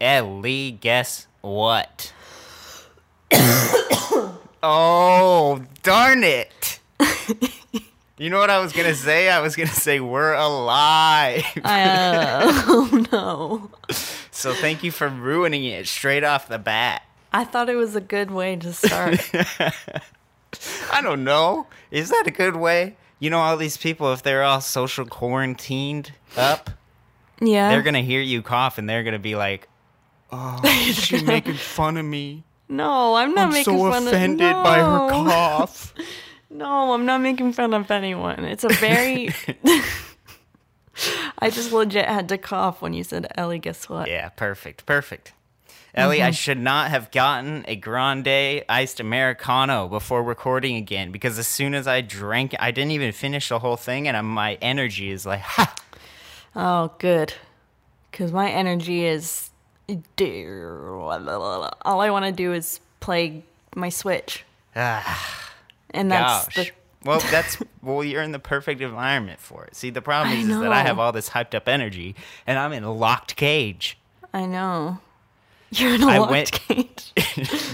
Ellie, guess what? oh, darn it. You know what I was going to say? I was going to say we're alive. Uh, oh no. So thank you for ruining it straight off the bat. I thought it was a good way to start. I don't know. Is that a good way? You know, all these people, if they're all social quarantined up, Yeah. they're going to hear you cough and they're going to be like, oh, she's making fun of me. no, I'm not I'm making so fun of. I'm so offended of by her cough. No, I'm not making fun of anyone. It's a very. I just legit had to cough when you said Ellie. Guess what? Yeah, perfect, perfect. Ellie, I mm-hmm. should not have gotten a grande iced americano before recording again because as soon as I drank, I didn't even finish the whole thing, and I'm- my energy is like, ha. Oh, good. Because my energy is. All I want to do is play my Switch. Ah, And that's gosh. the. well, that's well, you're in the perfect environment for it. See, the problem is, is that I have all this hyped up energy, and I'm in a locked cage. I know. You're in a I locked went- cage.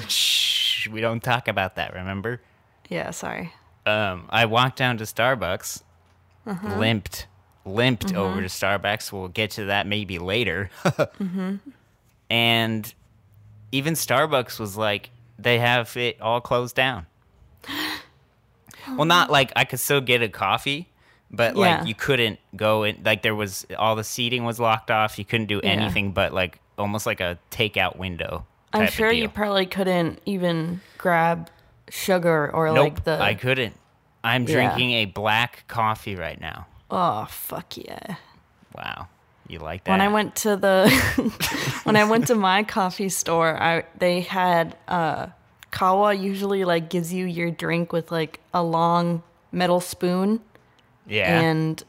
Shh, we don't talk about that. Remember? yeah, sorry. um, I walked down to Starbucks, Uh-huh. limped, limped over to Starbucks. We'll get to that maybe later. Mm-hmm. And even Starbucks was like, they have it all closed down. well, not like I could still get a coffee, but Yeah. like you couldn't go in. Like there was all the seating was locked off. You couldn't do Yeah. anything but like almost like a takeout window. I'm sure you probably couldn't even grab sugar or Nope, like the. I couldn't. I'm Yeah. drinking a black coffee right now. Oh fuck yeah! Wow. You like that? When I went to the when I went to my coffee store, I they had uh, Kawa usually like gives you your drink with like a long metal spoon, yeah. and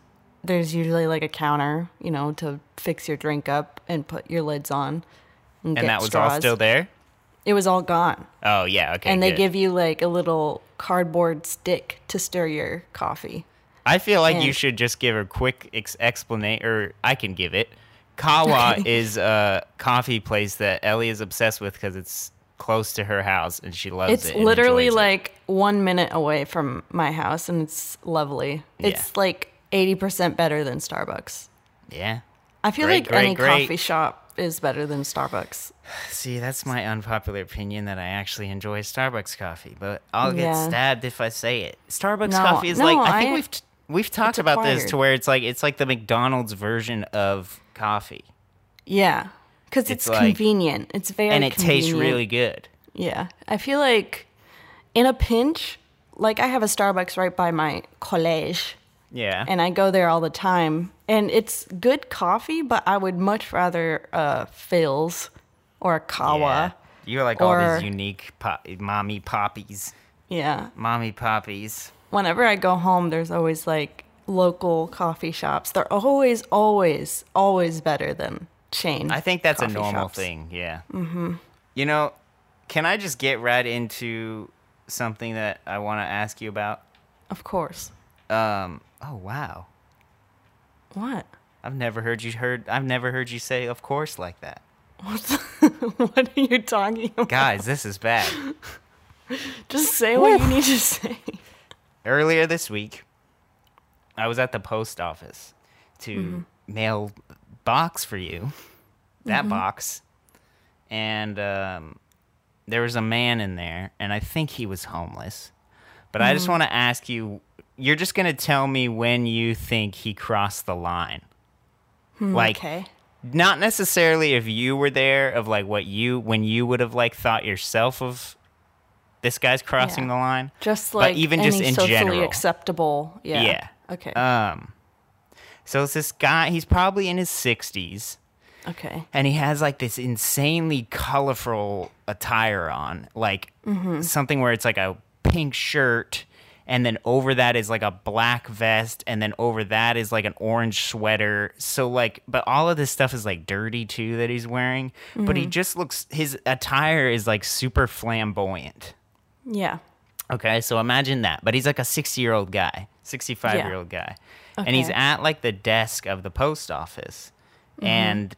there's usually like a counter, you know, to fix your drink up and put your lids on. And, and get that was all still there? It was all gone, Oh, yeah. Okay. and they good. give you like a little cardboard stick to stir your coffee. I feel like you should just give a quick ex- explanation, or I can give it. Kawa is a coffee place that Ellie is obsessed with because it's close to her house and she loves It's it. and literally enjoys it. like one minute away from my house, and it's lovely. It's Yeah. like eighty percent better than Starbucks. Yeah. I feel Great, like great, any great. coffee shop is better than Starbucks. See, that's my unpopular opinion that I actually enjoy Starbucks coffee, but I'll get Yeah. stabbed if I say it. Starbucks No, coffee is no, like I think I- we've t- we've talked about this to where it's like it's like the McDonald's version of coffee, Yeah, because It's it's, like- convenient. It's very and it tastes really good. Yeah, I feel like in a pinch, like I have a Starbucks right by my college, Yeah. and I go there all the time, and it's good coffee. But I would much rather uh, Philz or a Kawa. Yeah. You're like all these unique pop- mommy poppies. yeah. Mommy poppies. Whenever I go home, there's always like local coffee shops. They're always, always, always better than chain. I think that's a normal shops. thing. Yeah. Mm-hmm. You know, can I just get right into something that I want to ask you about? Of course. Um. Oh wow. What? I've never heard you heard. I've never heard you say "of course" like that. What? what are you talking about? Guys, this is bad. Just say what you need to say. Earlier this week, I was at the post office to mm-hmm. mail box for you. That mm-hmm. box, and um, there was a man in there, and I think he was homeless. But I just mm-hmm. want to ask you. You're just gonna tell me when you think he crossed the line. Hmm, like okay. not necessarily if you were there of like what you when you would have like thought yourself of this guy's crossing Yeah. the line Just but like even any just in socially general. acceptable. Yeah. Yeah. Okay. um so it's this guy he's probably in his 60s okay. and he has like this insanely colorful attire on like Mm-hmm. something where it's like a pink shirt and then over that is like a black vest and then over that is like an orange sweater so like but all of this stuff is like dirty too that he's wearing but Mm-hmm. he just looks his attire is like super flamboyant Yeah. Okay, so imagine that. But he's like a 60 year old guy, 65 year old guy. And he's at like the desk of the post office. Mm-hmm. And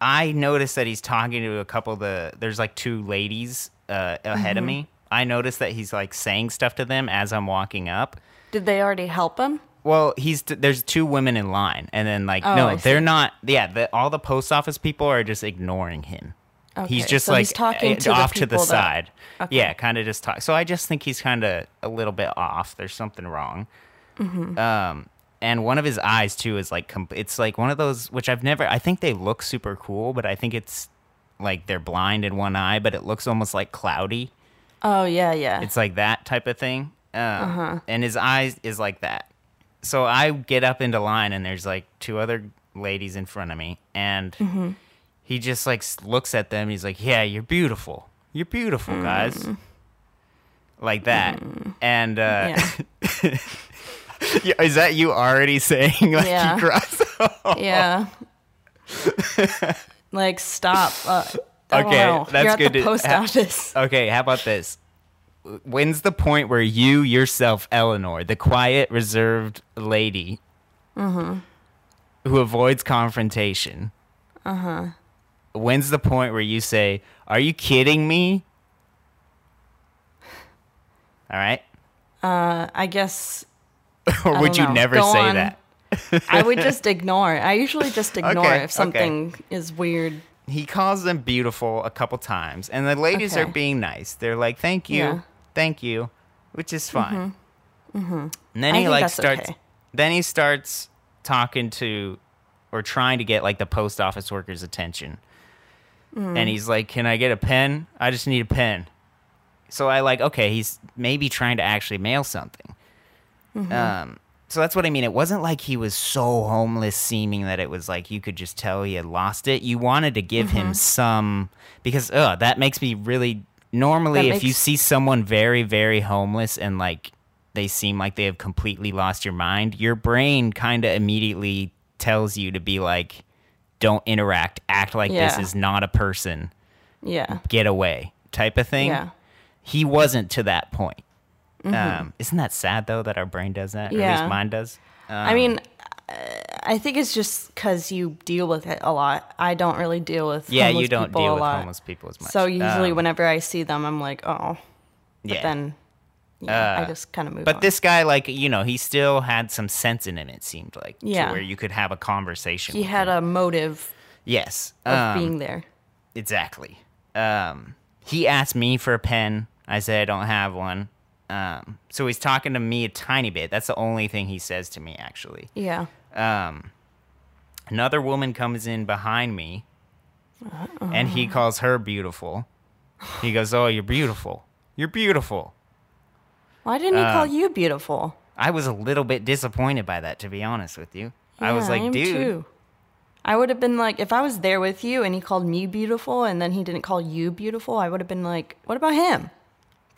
I noticed that he's talking to a couple of the. There's like two ladies uh, ahead of Mm-hmm. me. I noticed that he's like saying stuff to them as I'm walking up. Did they already help him? Well, he's there's two women in line, and then like Oh, no, they're not. Yeah, the, all the post office people are just ignoring him. He's just so like he's talking to the off to the that- side. Okay. Yeah, kind of just talk. So I just think he's kind of a little bit off. There's something wrong. Mm-hmm. Um, and one of his eyes too is like com- it's like one of those which I've never. I think they look super cool, but I think it's like they're blind in one eye, but it looks almost like cloudy. Oh yeah, yeah. It's like that type of thing. Um, Uh-huh. And his eyes is like that. So I get up into line, and there's like two other ladies in front of me, and Mm-hmm. He just like looks at them. He's like, "Yeah, you're beautiful. You're beautiful, Mm. guys." Like that. And uh, yeah. yeah, is that you already saying like Yeah. yeah. like stop. Uh, Okay, that's good post ha- office. Okay, how about this? When's the point where you yourself, Eleanor, the quiet, reserved lady Mm-hmm. who avoids confrontation, Uh-huh. When's the point where you say, Are you kidding me? All right? Uh, I guess or I would you know. never Go say on. that? I would just ignore. I usually just ignore Okay, if okay. something is weird. He calls them beautiful a couple times, and the ladies are being nice. They're like, Thank you, Yeah. thank you, which is fine. And then I he like starts. okay. Then he starts talking to, or trying to get like the post office workers' attention. Mm. And he's like, "Can I get a pen? I just need a pen." So I like, okay, he's maybe trying to actually mail something. Mm-hmm. Um, so that's what I mean. It wasn't like he was so homeless seeming that it was like you could just tell he had lost it. You wanted to give Mm-hmm. him some because uh that makes me really normally That if you see someone very very homeless and like they seem like they have completely lost your mind, your brain kind of immediately tells you to be like don't interact, act like this is not a person, Yeah. get away type of thing. Yeah. He wasn't to that point. Um, isn't that sad though that our brain does that? Or at Mm-hmm. Yeah. least mine does. Um, I mean, uh, I think it's just because you deal with it a lot. I don't really deal with yeah, homeless you don't people deal with lot. homeless people as much. So usually, Um, whenever I see them, I'm like, oh. But yeah. then, yeah, I Uh, just kind of move. But on. this guy, like, you know, he still had some sense in him. It seemed like, Yeah. where you could have a conversation. he had him. a motive yes, of um, being there. exactly. Um, he asked me for a pen. I said I don't have one. Um, so he's talking to me a tiny bit. That's the only thing he says to me, actually. Yeah. Um, another woman comes in behind me, and he calls her beautiful. He goes, "Oh, you're beautiful. You're beautiful." Why didn't he Uh, call you beautiful? I was a little bit disappointed by that, to be honest with you. I was Yeah, like, am dude, too. I would have been like, if I was there with you and he called me beautiful and then he didn't call you beautiful, I would have been like, what about him?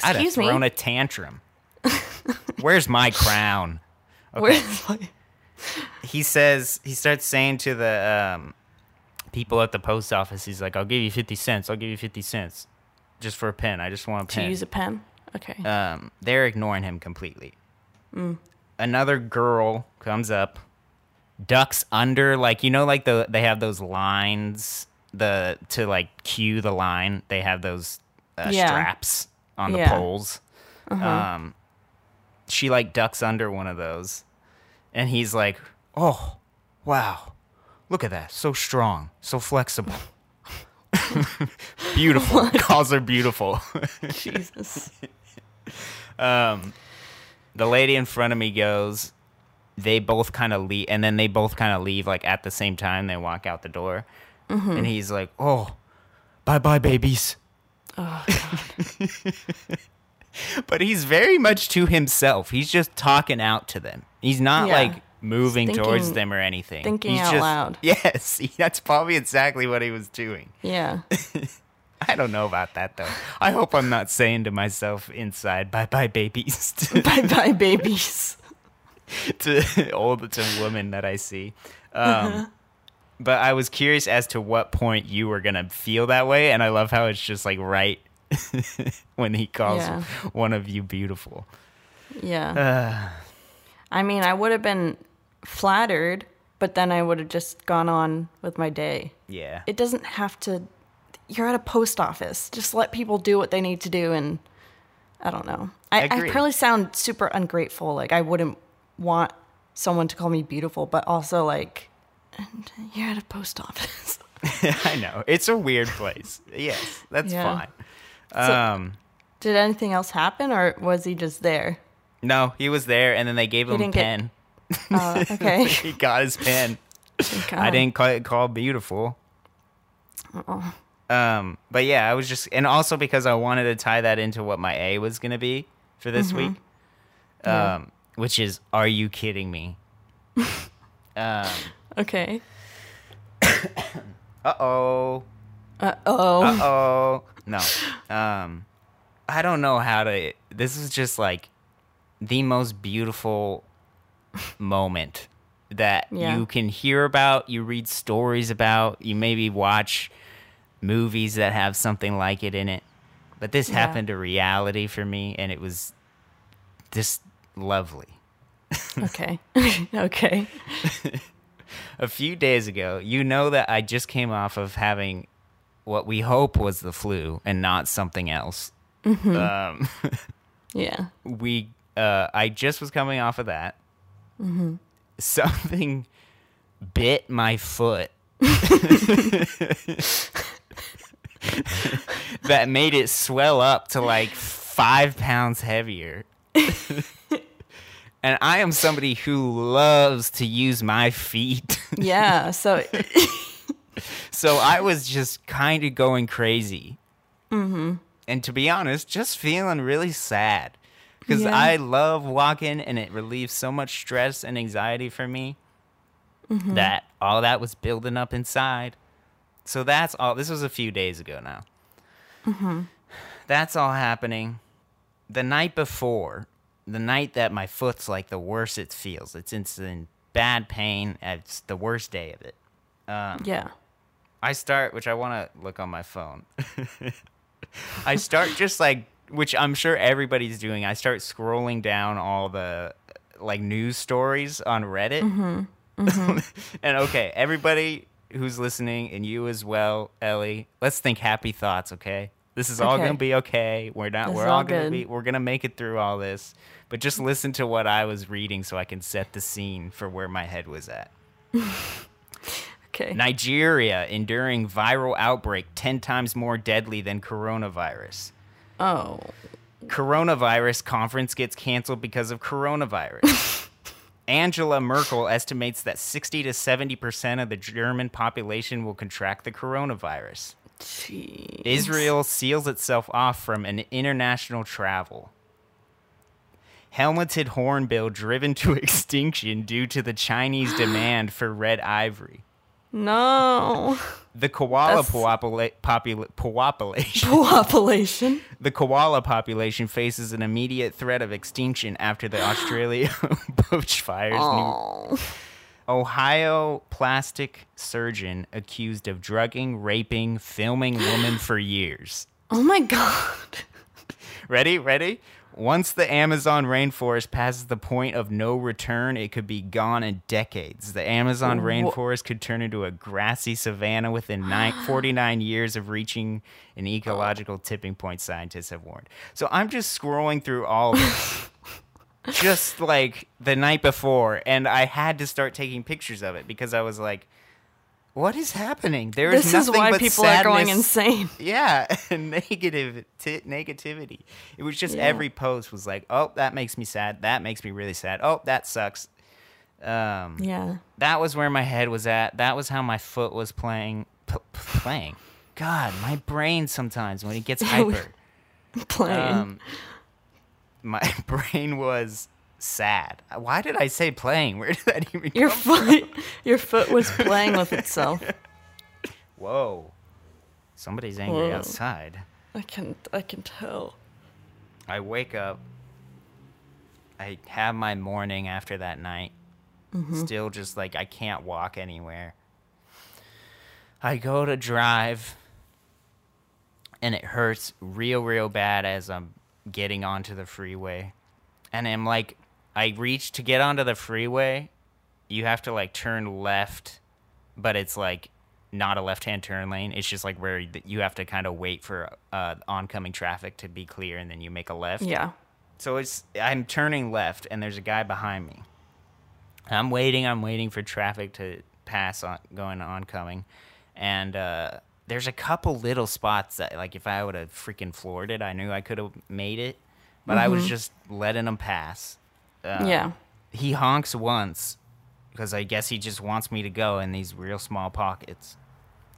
I'd have me. thrown a tantrum. Where's my crown? Where's my- He says, he starts saying to the um, people at the post office, he's like, I'll give you 50 cents. I'll give you 50 cents just for a pen. I just want a pen." to use a pen? Okay. um, they're ignoring him completely. Mm. Another girl comes up, ducks under, like you know, like the they have those lines the to like cue the line. They have those uh, Yeah. straps on the Yeah. poles. Um, she like ducks under one of those, and he's like, "Oh, wow, look at that! So strong, so flexible." beautiful calls her beautiful Jesus. Um, the lady in front of me goes they both kind of leave and then they both kind of leave like at the same time they walk out the door. Mm-hmm. And he's like oh bye bye babies oh, but he's very much to himself. He's just talking out to them. He's not Yeah. like moving He's towards them or anything. thinking he's out just, loud. yes. That's probably exactly what he was doing. Yeah. I don't know about that though i hope i'm not saying to myself inside bye bye babies bye bye, babies. to old to women that I see. Um, but I was curious as to what point you were gonna feel that way, and I love how it's just like right when he calls Yeah. one of you beautiful. Yeah. I mean, I would have been flattered, but then I would have just gone on with my day. Yeah. It doesn't have to. You're at a post office. Just let people do what they need to do, and I don't know. I, I Agreed. probably sound super ungrateful. Like I wouldn't want someone to call me beautiful, but also like you're at a post office. I know. It's a weird place. Yes, that's Yeah. fine. So- Um, Did anything else happen, or was he just there? no, he was there, and then they gave him a didn't get- pen. Uh, okay. he got his pen. Thank I didn't call it call beautiful. Uh-uh. Um, but yeah, I was just, and also because I wanted to tie that into what my A was gonna be for this week, Mm-hmm. Yeah. um, which is, are you kidding me? um, Okay. uh oh, Uh oh. uh oh, no. Um, I don't know how to. This is just like the most beautiful moment that Yeah. you can hear about, you read stories about, you maybe watch movies that have something like it in it. But this Yeah. happened to reality for me and it was just lovely. Okay. okay. A few days ago, you know that I just came off of having what we hope was the flu and not something else. Um, Yeah. we uh I just was coming off of that. Something bit my foot. That made it swell up to like five pounds heavier. and I am somebody who loves to use my feet. Yeah. So So I was just kind of going crazy. Mm-hmm. And to be honest, just feeling really sad. Because Yeah. I love walking and it relieves so much stress and anxiety for me Mm-hmm. that all that was building up inside. So that's all. This was a few days ago now. Mm-hmm. That's all happening. The night before, the night that my foot's like the worst it feels, it's in, bad pain. It's the worst day of it. Um, yeah. I start, which I want to look on my phone. I start just like, which I'm sure everybody's doing. I start scrolling down all the like news stories on Reddit. and okay, everybody who's listening, and you as well, Ellie, let's think happy thoughts, okay? This is all Okay. gonna be okay. We're not. This we're all all gonna be. We're gonna make it through all this. But just listen to what I was reading, so I can set the scene for where my head was at. Okay. Nigeria enduring viral outbreak 10 times more deadly than coronavirus. Oh. Coronavirus conference gets canceled because of coronavirus. Angela Merkel estimates that 60 to 70% of the German population will contract the coronavirus. Jeez. Israel seals itself off from an international travel. Helmeted hornbill driven to extinction due to the Chinese demand for red ivory. No. The koala That's- popula- popula- population. Population. The koala population faces an immediate threat of extinction after the Australia bushfires. New- Oh. Ohio plastic surgeon accused of drugging, raping, filming woman for years. Oh my god. Ready? Ready? Once the Amazon rainforest passes the point of no return, it could be gone in decades. The Amazon Wha- rainforest could turn into a grassy savanna within nine, 49 years of reaching an oh. ecological tipping point, scientists have warned. So I'm just scrolling through all of this, just like the night before, and I had to start taking pictures of it because I was like, what is happening? There is This nothing is why but people are going sadness insane. yeah, negative t- negativity. It was just Yeah. every post was like, "Oh, that makes me sad. That makes me really sad. Oh, that sucks." Um, Yeah. that was where my head was at. That was how my foot was playing. P- playing. God, my brain sometimes when it gets hyper, Playing. um, my brain was sad. Why did I say playing? Where did that even your come? foot your foot was playing with itself. Whoa, somebody's angry Whoa. outside. I can I can tell. I wake up. I have my morning after that night. Mm-hmm. Still just like I can't walk anywhere. I go to drive and it hurts real, real bad as I'm getting onto the freeway. And I'm like, I reach to get onto the freeway you have to like turn left, but it's like not a left-hand turn lane. It's just like where you have to kind of wait for uh, oncoming traffic to be clear, and then you make a left. Yeah. So it's I'm turning left, and there's a guy behind me. I'm waiting. I'm waiting for traffic to pass on going oncoming, and uh, there's a couple little spots that like if I would have freaking floored it, I knew I could have made it, but I was just letting them pass. Uh, yeah. He honks once because I guess he just wants me to go in these real small pockets.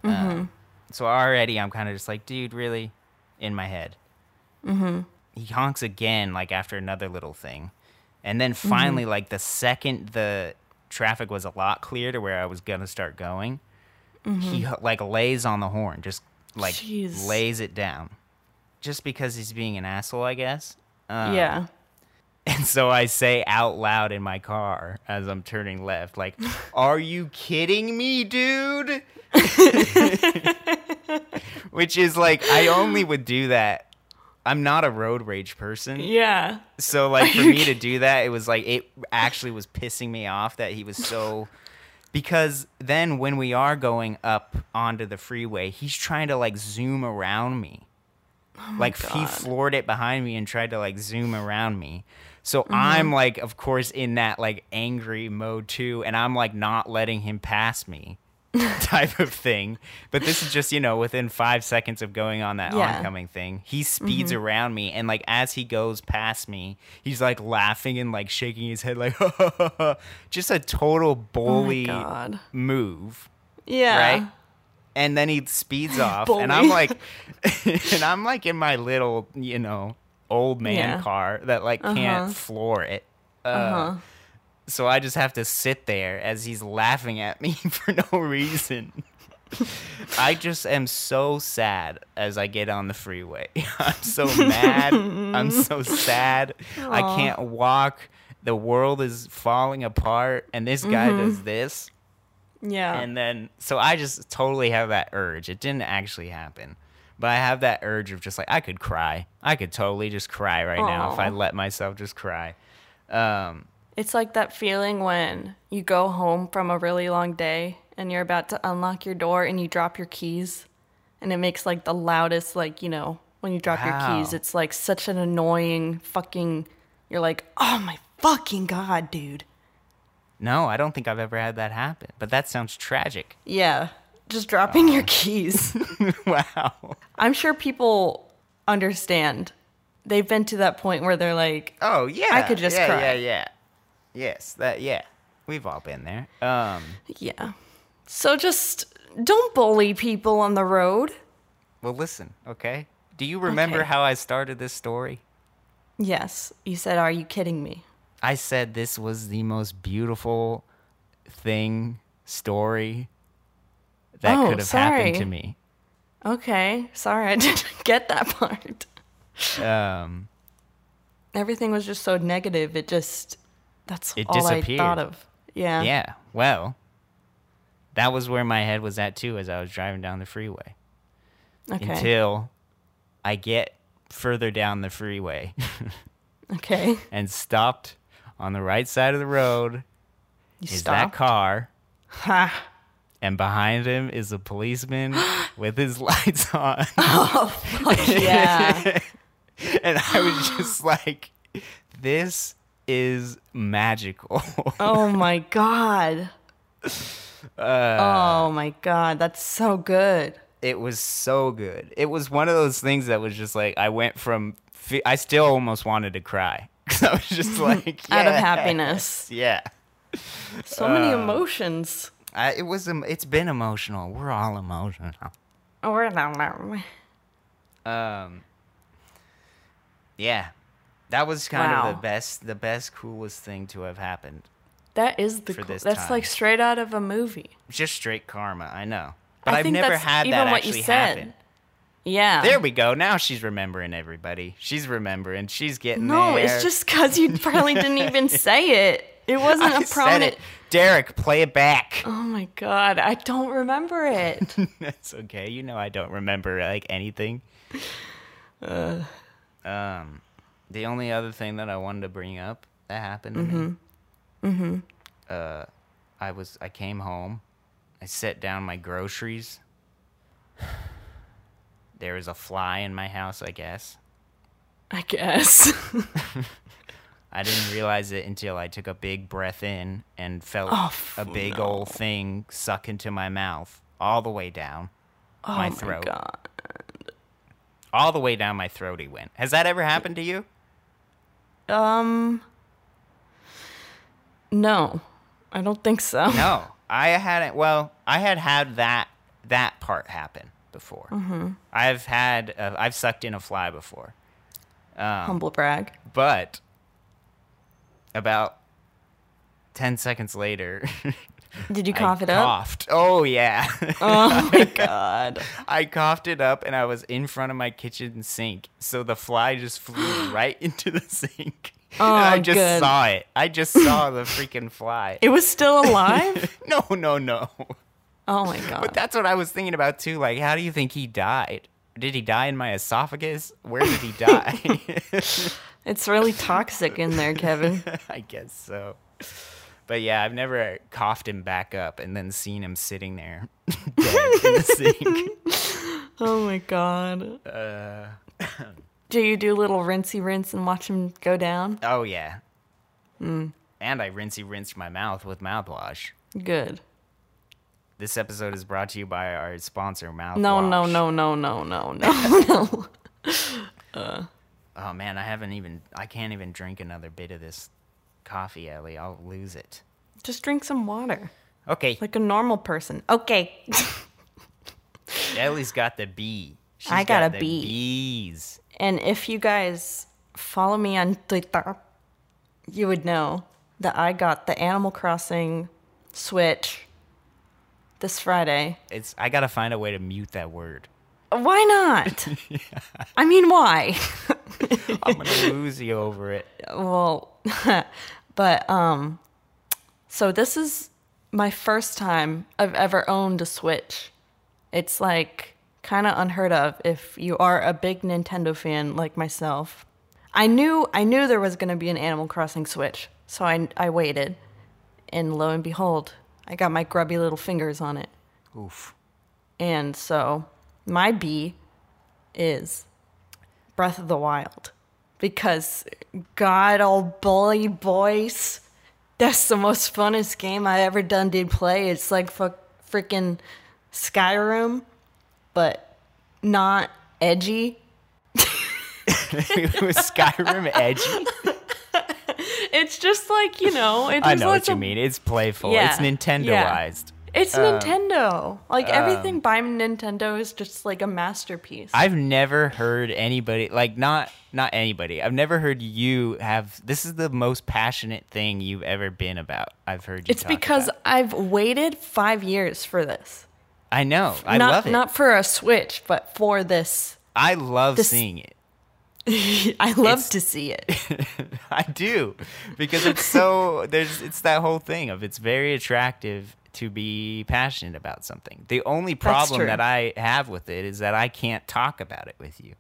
Mm-hmm. Uh, so already I'm kind of just like, dude, really, in my head. Mm-hmm. He honks again, like after another little thing, and then Mm-hmm. finally, like the second the traffic was a lot clearer to where I was gonna start going, he like lays on the horn, just like Mm-hmm. Jeez. lays it down, just because he's being an asshole, I guess. Um, yeah. And so I say out loud in my car as I'm turning left, like, "Are you kidding me, dude?" Which is like I only would do that. I'm not a road rage person. Yeah. So like for me to do that, it was like it actually was pissing me off that he was so because then when we are going up onto the freeway, he's trying to like zoom around me. like he floored it behind me and tried to like zoom around me. So Mm-hmm. I'm like of course in that like angry mode too and I'm like not letting him pass me type of thing. But this is just, you know, within 5 seconds of going on that Yeah. oncoming thing. He speeds around me and like as he goes past me, he's like laughing and like shaking his head like just a total bully God. move, Yeah. right? And then he speeds off and I'm like and I'm like in my little, you know, old man Yeah. car that like can't Uh-huh. floor it. Uh, Uh-huh. so I just have to sit there as he's laughing at me for no reason. I just am so sad as I get on the freeway. I'm so mad. I'm so sad. I can't walk. The world is falling apart, and this guy Mm-hmm. does this. Yeah. And then, so I just totally have that urge. It didn't actually happen, but I have that urge of just like, I could cry. I could totally just cry right now if I let myself just cry. Um, It's like that feeling when you go home from a really long day and you're about to unlock your door and you drop your keys and it makes like the loudest like, you know, when you drop your keys, it's like such an annoying fucking you're like, "Oh my fucking god, dude." No, I don't think I've ever had that happen. But that sounds tragic. Yeah, just dropping your keys. wow. I'm sure people understand. They've been to that point where they're like, Oh yeah. I could just yeah, cry. Yeah, yeah. Yes, that yeah. We've all been there. Um yeah. So just don't bully people on the road. well listen, okay? Do you remember Okay. how I started this story? Yes. You said, Are you kidding me? I said this was the most beautiful thing, story that Oh, could have happened to sorry. me. Okay. Sorry, I didn't get that part. Um Everything was just so negative. It just, that's It all I disappeared. thought of. Yeah. yeah, well, that was where my head was at too as I was driving down the freeway. Okay. Until I get further down the freeway okay. and stopped on the right side of the road You is that car Ha. And behind him is a policeman with his lights on Oh, Yeah. and i was just like this is magical oh my God. Uh, oh my God. That's so good. it was so good it was one of those things that was just like i went from fe- i still almost wanted to cry 'Cause i was just like Out of happiness. yeah So many Uh, emotions. I, it was it's been emotional we're all emotional Oh, we're not- um yeah that was kind of the best the best coolest thing to have happened That is the For cool- this That's time. like straight out of a movie. just straight karma i know but I i've think never that's had even that what you actually said. happen Yeah. there we go now she's remembering everybody she's remembering she's getting no, there. it's just because you probably didn't even say it. It wasn't I a prominent. it. derek play it back Oh my god, I don't remember it. That's okay. You know I don't remember like anything. Uh. Um, the only other thing that I wanted to bring up that happened to me. Mm-hmm. Uh, I was I came home. I set down my groceries. There was a fly in my house, I guess. I guess. I didn't realize it until I took a big breath in and felt Oh, a big no. old thing suck into my mouth all the way down oh my my throat. god. All the way down my throat he went. Has that ever happened to you? Um. No, I don't think so. No, I hadn't. Well, I had had that that part happen before. Mm-hmm. I've had uh, I've sucked in a fly before, Humble brag. but about ten seconds later, Did you I cough it up? coughed. Oh yeah, Oh my god. I coughed it up, and I was in front of my kitchen sink, so the fly just flew right into the sink. Oh, and I Oh, just good. saw it. I just saw the freaking fly. It was still alive? no, no, no. Oh my god. But that's what I was thinking about too. Like, how do you think he died? Did he die in my esophagus? Where did he die? It's really toxic in there, Kevin. I guess so. But yeah, I've never coughed him back up and then seen him sitting there dead in the sink. Oh my god. Uh, Do you do a little rinsey rinse and watch him go down? oh yeah. Mm. And I rinsey rinsed my mouth with mouthwash. Good. This episode is brought to you by our sponsor, Mouthwash. No, no, no, no, no, no, no, no. Oh man, I haven't even. I can't even drink another bit of this coffee, Ellie. I'll lose it. Just drink some water. Okay, Like a normal person. Okay. Ellie's got the B. She's I got a the B. Bees. And if you guys follow me on Twitter, you would know that I got the Animal Crossing Switch this Friday. It's. I gotta find a way to mute that word. Why not? I mean, why? I'm gonna lose you over it. well, but um, so this is my first time I've ever owned a Switch. It's like kind of unheard of if you are a big Nintendo fan like myself. I knew I knew there was to be an Animal Crossing Switch, so I I waited, and lo and behold, I got my grubby little fingers on it. Oof. And so my B is Breath of the Wild. Because God old bully boys, that's the most funnest game I ever done did play. It's like fuck freaking Skyrim, but not edgy. it Was Skyrim edgy? It's just like, you know, it I know what you mean. It's playful. Yeah, It's Nintendoized. It's Um, Nintendo. Like everything by Nintendo is just like a masterpiece. I've never heard anybody like not not anybody. I've never heard you have. This is the most passionate thing you've ever been about. I've heard you. it's because about. I've waited five years for this. I know. I not, love it. Not for a Switch, but for this. I love this- seeing it. I love It's- to see it. I do because it's so there's it's that whole thing of it's very attractive to be passionate about something. The only problem that I have with it is that I can't talk about it with you.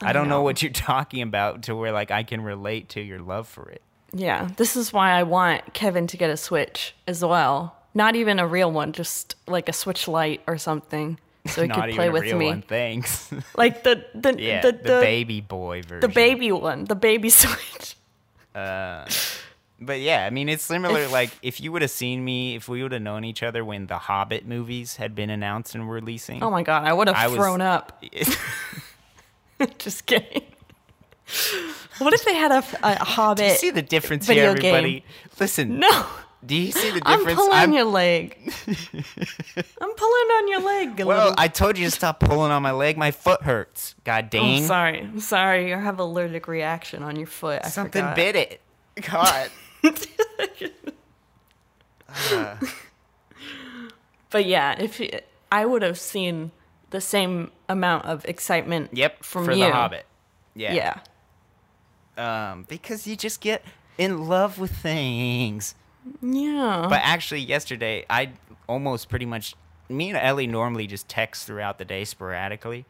I, don't know. know. what you're talking about to where like I can relate to your love for it. Yeah, this is why I want Kevin to get a Switch as well. Not even a real one, just like a Switch Lite or something, so he could play with me. one, thanks. Like the the yeah, the, the, baby boy version. the baby one, the baby Switch. Uh, But yeah, I mean, it's similar. like, if you would have seen me, if we would have known each other when the Hobbit movies had been announced and were releasing, Oh my god, I would I have was- thrown up. Just kidding. What if they had a, a do Hobbit? you see the difference here, everybody? game. Listen, no, do you see the difference? I'm pulling your leg. I'm pulling on your leg. Well. I told you to stop pulling on my leg. My foot hurts. God I'm dang. sorry. I'm sorry. You have an allergic reaction on your foot. I Something forgot. bit it. God. But yeah, if you, I would have seen the same amount of excitement. Yep. From for you. the Hobbit. Yeah. Yeah. Um, because you just get in love with things. Yeah. But actually, yesterday I almost pretty much me and Ellie normally just text throughout the day sporadically,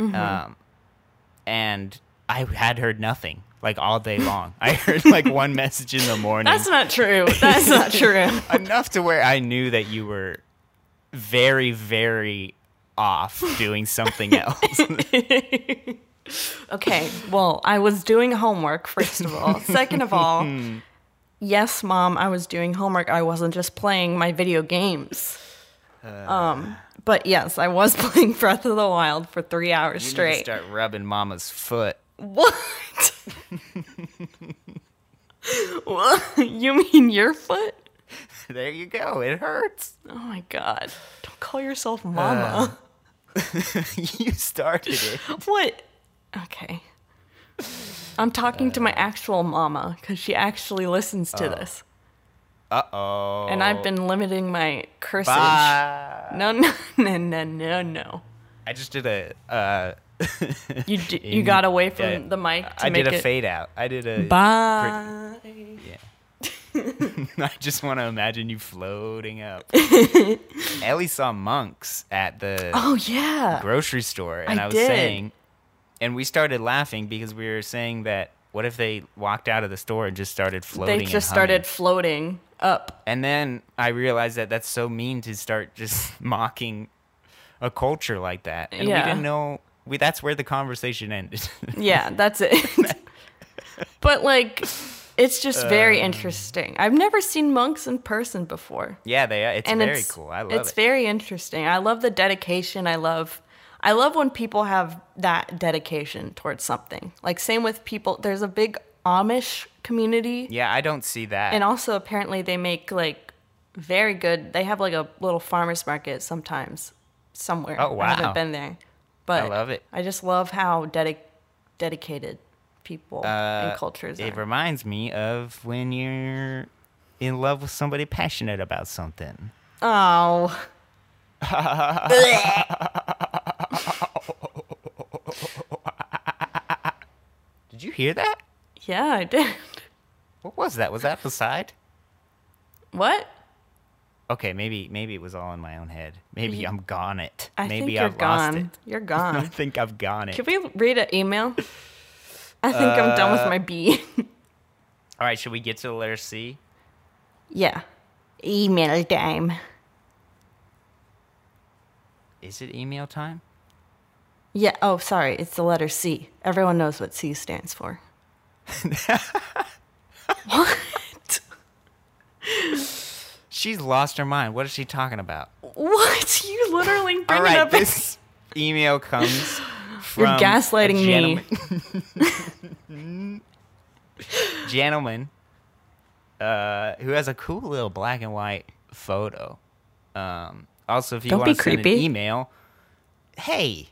Mm-hmm. um, and I had heard nothing like all day long. I heard like one message in the morning. That's not true. That's not true. enough to where I knew that you were very, very off doing something else. Okay, well, I was doing homework, first of all. Second of all, yes, mom, I was doing homework. I wasn't just playing my video games. um, but yes, I was playing Breath of the Wild for three hours You need to straight. start rubbing mama's foot. What? what? You mean your foot? There you go. It hurts. Oh my god. Don't call yourself mama. you started it. what? Okay. I'm talking to my actual mama because she actually listens to this. Uh oh. And I've been limiting my cursage. Bye. No, no, no, no, no, no. I just did a. Uh, You d- you got away from the mic to I make did a it. fade out. I did a. Bye. Yeah. I just want to imagine you floating up. Ellie saw monks at the Oh yeah. grocery store, and I I, was did. saying, and we started laughing because we were saying that what if they walked out of the store and just started floating? They just started floating up. And then I realized that that's so mean to start just mocking a culture like that, and Yeah. we didn't know. We that's where the conversation ended. Yeah, that's it. but like, it's just very um, interesting. I've never seen monks in person before. yeah, they. It's and very it's cool. I love it's it. It's very interesting. I love the dedication. I love I love when people have that dedication towards something. Like same with people there's a big Amish community yeah, I don't see that. and also apparently they make like very good they have like a little farmers market sometimes somewhere. Oh, wow. I haven't been there. But I love it. I just love how dedic- dedicated people Uh, and cultures it are. reminds me of when you're in love with somebody passionate about something. Oh. Did you hear that? yeah, I did. What was that? Was that the side? What? Okay, maybe maybe it was all in my own head. Maybe I'm gone it. I maybe think you're I've lost gone. it. You're gone. I think I've gone it. Can we read an email? I think I'm done with my B. All right, should we get to the letter C? yeah. Email time. Is it email time? Yeah. Oh, sorry. It's the letter C. Everyone knows what C stands for. what? She's lost her mind. What is she talking about? What? You literally bring All it right, up. this email comes from You're gaslighting a me. gentleman- gentleman uh, who has a cool little black and white photo. Um, also, if you Don't want to send an creepy. email, hey.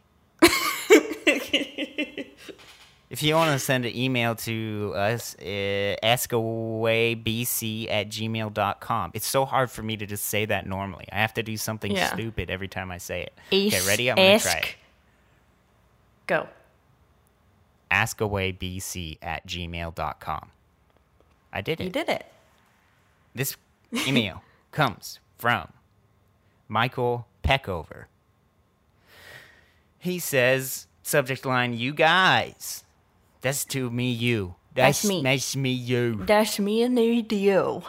If you want to send an email to us, uh, askawaybc at gmail.com. It's so hard for me to just say that normally. I have to do something Yeah. stupid every time I say it. Okay, ready? I'm going to try it. Go. askawaybc at gmail.com. I did it. You did it. This email comes from Michael Peckover. He says, subject line, you guys. That's to me, you. That's That's me. That's me, you. That's me and you.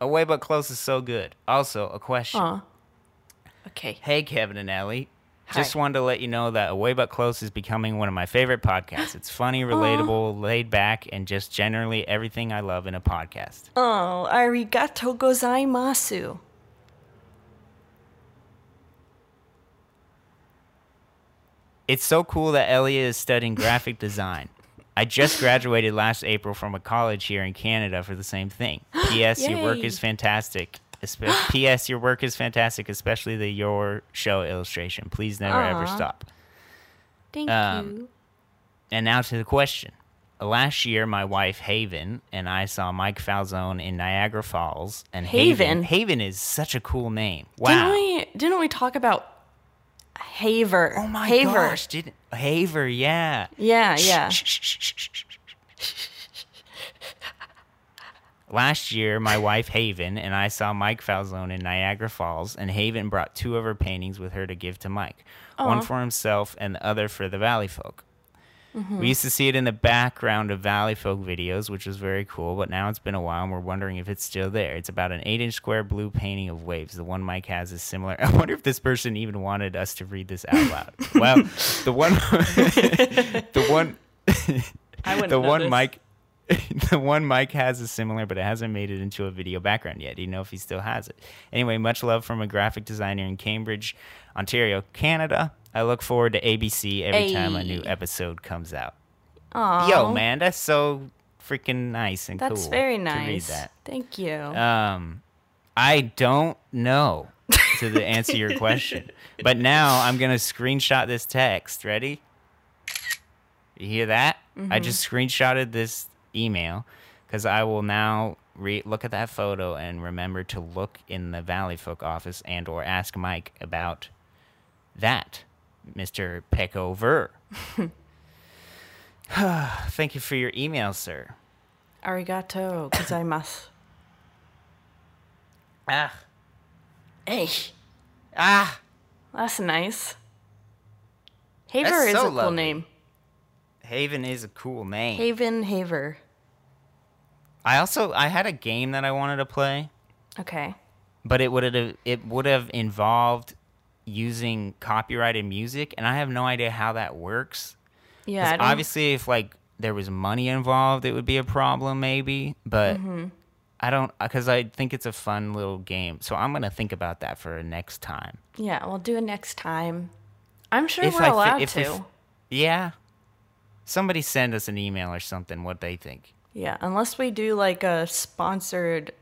Away but close is so good. Also, a question. Huh. Okay. Hey, Kevin and Ellie. Hi. Just wanted to let you know that Away But Close is becoming one of my favorite podcasts. It's funny, relatable, laid back, and just generally everything I love in a podcast. Oh, arigato gozaimasu. It's so cool that Ellie is studying graphic design. I just graduated last April from a college here in Canada for the same thing. P.S. Your work is fantastic. Espe- P.S. Your work is fantastic, especially the Your Show illustration. Please never ever stop. Thank Um, you. And now to the question. Last year, my wife Haven and I saw Mike Falzone in Niagara Falls. And Haven, Haven? Haven is such a cool name. Didn't Wow. we didn't we talk about Haver? oh my Haver. gosh! Did Haver? Yeah. Yeah, yeah. Last year, my wife Haven and I saw Mike Falzone in Niagara Falls, and Haven brought two of her paintings with her to give to Mike, one for himself and the other for the Valley folk. We used to see it in the background of Valley Folk videos, which was very cool, but now it's been a while and we're wondering if it's still there. It's about an 8 inch square blue painting of waves. The one Mike has is similar. I wonder if this person even wanted us to read this out loud. well, the one, the one, I the one notice. Mike. the one Mike has is similar, but it hasn't made it into a video background yet. Do you know if he still has it? Anyway, much love from a graphic designer in Cambridge, Ontario, Canada. I look forward to ABC every time a new episode comes out. Aw, Yo, man, that's so freaking nice and That's cool. That's very To read nice. that. Thank you. Um, I don't know to the answer your question, but now I'm gonna screenshot this text. Ready? You hear that? Mm-hmm. I just screenshotted this email because I will now re- look at that photo and remember to look in the Valley Folk office and or ask Mike about that, Mister Peckover. Thank you for your email, sir. Arigato gozaimasu. Ah, hey, ah. that's nice. Haver That's is so a cool lovely. name. Haven is a cool name. Haven Haver. I also I had a game that I wanted to play, Okay. but it would have it would have involved using copyrighted music, and I have no idea how that works. Yeah. Obviously, if like there was money involved, it would be a problem, maybe. But Mm-hmm. I don't because I think it's a fun little game. So I'm gonna think about that for next time. Yeah, we'll do it next time. I'm sure If we're I allowed if to. f- Yeah. Somebody send us an email or something. What they think. Yeah, unless we do like a sponsored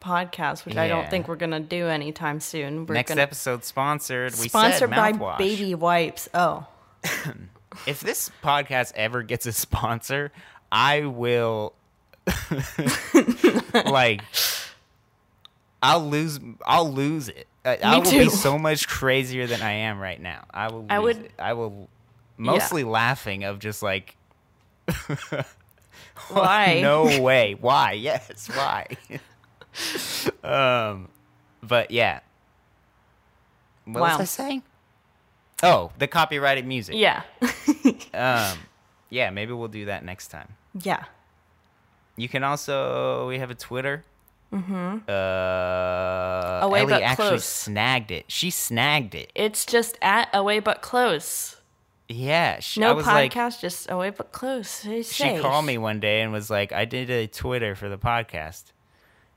podcast, which I don't think we're gonna do anytime soon. We're Next gonna episode sponsored. We sponsored by mouthwash. Baby Wipes. Oh, if this podcast ever gets a sponsor, I will like I'll lose I'll lose it. I, I Me will be so much crazier than I am right now. I will I would- it. I will mostly laughing of just like why? no way. Why? Yes, why? um but yeah. What Wow. was I saying? Oh, the copyrighted music. Yeah, Um, yeah, maybe we'll do that next time. yeah. You can also we have a Twitter. Mm-hmm. Uh, Away Ellie but actually close. snagged it. She snagged it. It's just at away but close. Yeah, she, No was like, podcast, just oh, away but close. She called me one day and was like, "I did a Twitter for the podcast,"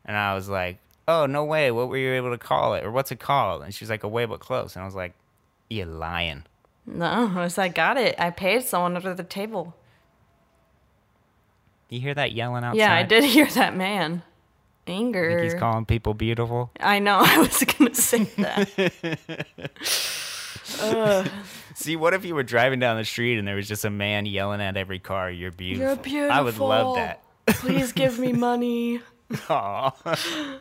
and I was like, "Oh no way! What were you able to call it, or what's it called?" And she was like, "Away but close," and I was like, "You lying." No, I was like, got it. I paid someone under the table. You hear that yelling outside? Yeah, I did hear that man. Anger. I think he's calling people beautiful. I know. I was gonna say that. See, what if you were driving down the street and there was just a man yelling at every car, "You're beautiful." You're I would love that. Please give me money. Aw.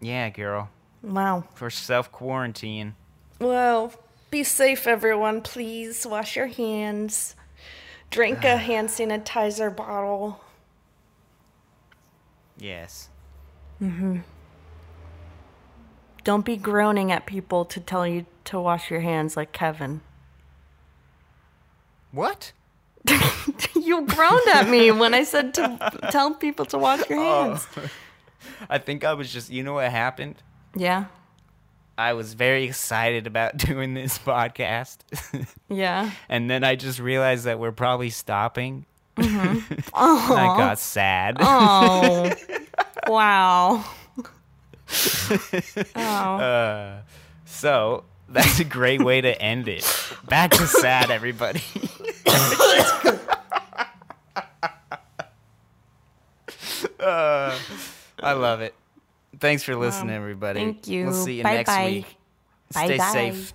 yeah, girl. Wow. For self quarantine. Well, be safe, everyone. Please wash your hands. Drink a hand sanitizer bottle. Yes. Mm-hmm. Don't be groaning at people to tell you to wash your hands like Kevin. What? you groaned at me when I said to tell people to wash your hands. I think I was just. You know what happened? Yeah. I was very excited about doing this podcast, Yeah. and then I just realized that we're probably stopping. Mm-hmm. And I got sad. Oh. wow. oh. Uh, so that's a great way to end it. Back to sad, everybody. uh, I love it. Thanks for listening, everybody. Thank you. We'll see you Bye next bye. week. Bye Stay safe.